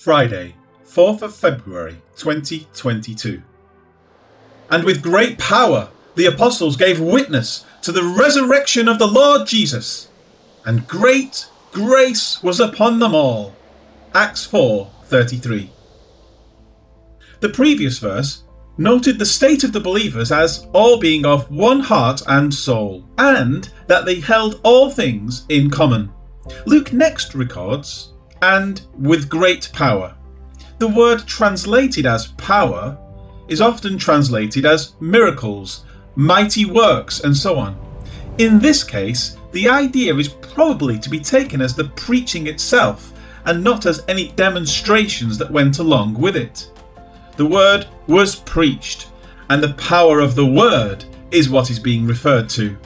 Friday, 4th of February 2022. And with great power the apostles gave witness to the resurrection of the Lord Jesus, and great grace was upon them all. Acts 4:33. The previous verse noted the state of the believers as all being of one heart and soul, and that they held all things in common. Luke next records and with great power. The word translated as power is often translated as miracles, mighty works, and so on. In this case, the idea is probably to be taken as the preaching itself and not as any demonstrations that went along with it. The word was preached, and the power of the word is what is being referred to.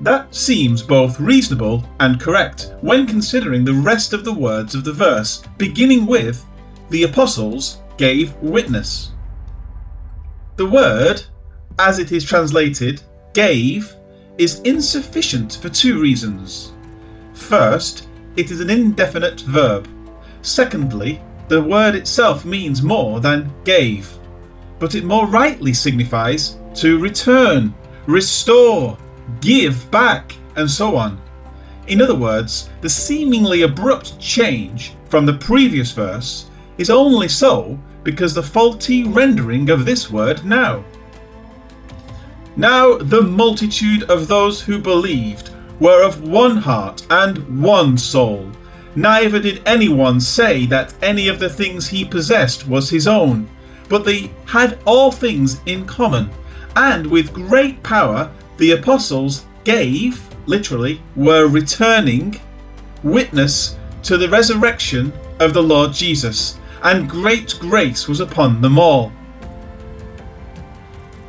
That seems both reasonable and correct when considering the rest of the words of the verse, beginning with, The apostles gave witness. The word, as it is translated, gave, is insufficient for two reasons. First, it is an indefinite verb. Secondly, the word itself means more than gave, but it more rightly signifies to return, restore, give back, and so on. In other words, the seemingly abrupt change from the previous verse is only so because the faulty rendering of this word now. Now the multitude of those who believed were of one heart and one soul. Neither did anyone say that any of the things he possessed was his own, but they had all things in common, and with great power the apostles gave, literally, were returning witness to the resurrection of the Lord Jesus, and great grace was upon them all.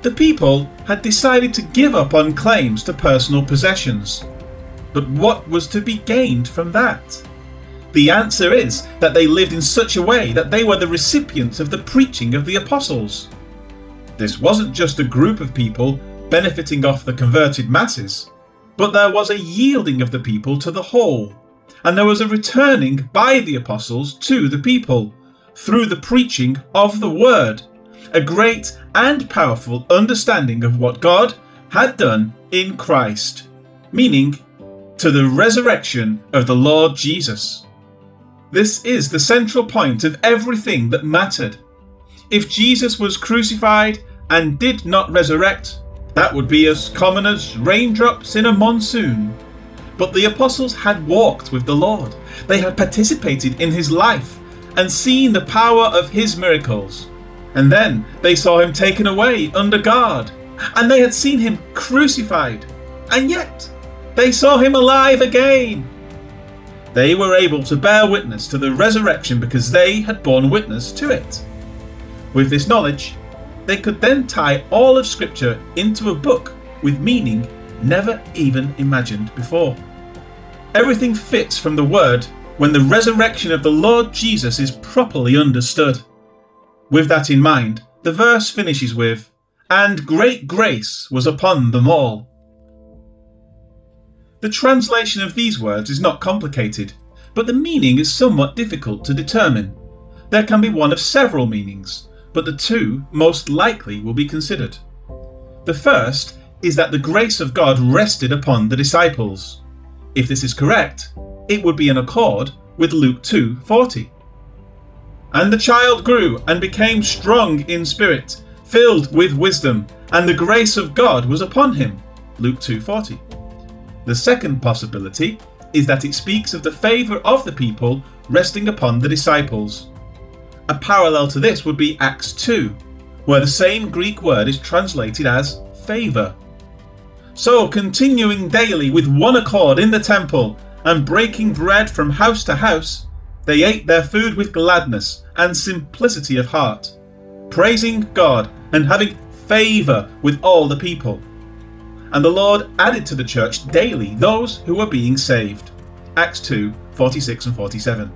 The people had decided to give up on claims to personal possessions. But what was to be gained from that? The answer is that they lived in such a way that they were the recipients of the preaching of the apostles. This wasn't just a group of people benefiting off the converted masses, but there was a yielding of the people to the whole, and there was a returning by the apostles to the people through the preaching of the word, a great and powerful understanding of what God had done in Christ, meaning to the resurrection of the Lord Jesus. This is the central point of everything that mattered. If Jesus was crucified and did not resurrect, that would be as common as raindrops in a monsoon. But the apostles had walked with the Lord. They had participated in his life and seen the power of his miracles. And then they saw him taken away under guard. And they had seen him crucified. And yet they saw him alive again. They were able to bear witness to the resurrection because they had borne witness to it. With this knowledge, they could then tie all of Scripture into a book with meaning never even imagined before. Everything fits from the Word when the resurrection of the Lord Jesus is properly understood. With that in mind, the verse finishes with, And great grace was upon them all. The translation of these words is not complicated, but the meaning is somewhat difficult to determine. There can be one of several meanings, but the two most likely will be considered. The first is that the grace of God rested upon the disciples. If this is correct, it would be in accord with Luke 2:40. And the child grew and became strong in spirit, filled with wisdom, and the grace of God was upon him. Luke 2:40. The second possibility is that it speaks of the favour of the people resting upon the disciples. A parallel to this would be Acts 2, where the same Greek word is translated as favour. So, continuing daily with one accord in the temple and breaking bread from house to house, they ate their food with gladness and simplicity of heart, praising God and having favour with all the people and the Lord added to the church daily those who were being saved. Acts 2 46 and 47.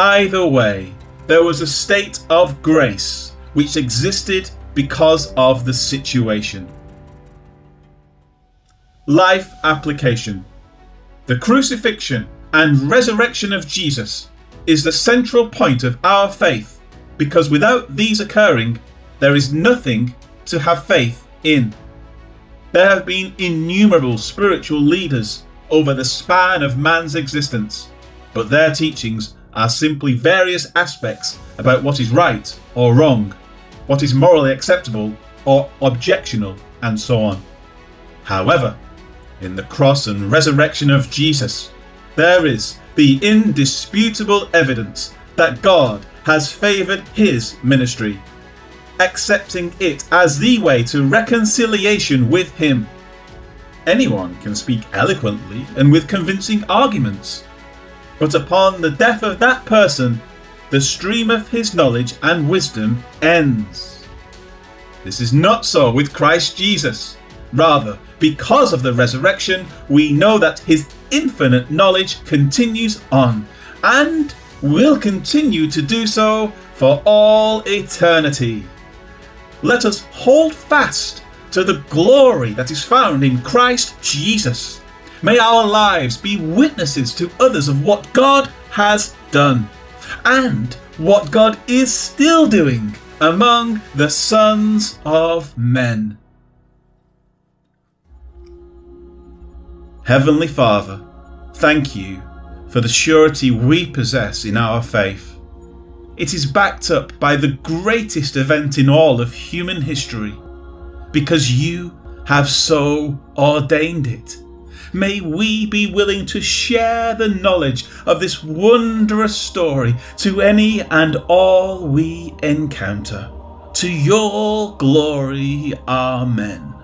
Either way, there was a state of grace which existed because of the situation. Life application. The crucifixion and resurrection of Jesus is the central point of our faith because without these occurring, there is nothing to have faith in. There have been innumerable spiritual leaders over the span of man's existence, but their teachings are simply various aspects about what is right or wrong, what is morally acceptable or objectional, and so on. However, in the cross and resurrection of Jesus, there is the indisputable evidence that God has favoured his ministry, accepting it as the way to reconciliation with him. Anyone can speak eloquently and with convincing arguments, but upon the death of that person, the stream of his knowledge and wisdom ends. This is not so with Christ Jesus. Rather, because of the resurrection, we know that his infinite knowledge continues on and will continue to do so for all eternity. Let us hold fast to the glory that is found in Christ Jesus. May our lives be witnesses to others of what God has done and what God is still doing among the sons of men. Heavenly Father, thank you for the surety we possess in our faith. It is backed up by the greatest event in all of human history, because you have so ordained it. May we be willing to share the knowledge of this wondrous story to any and all we encounter. To your glory, Amen.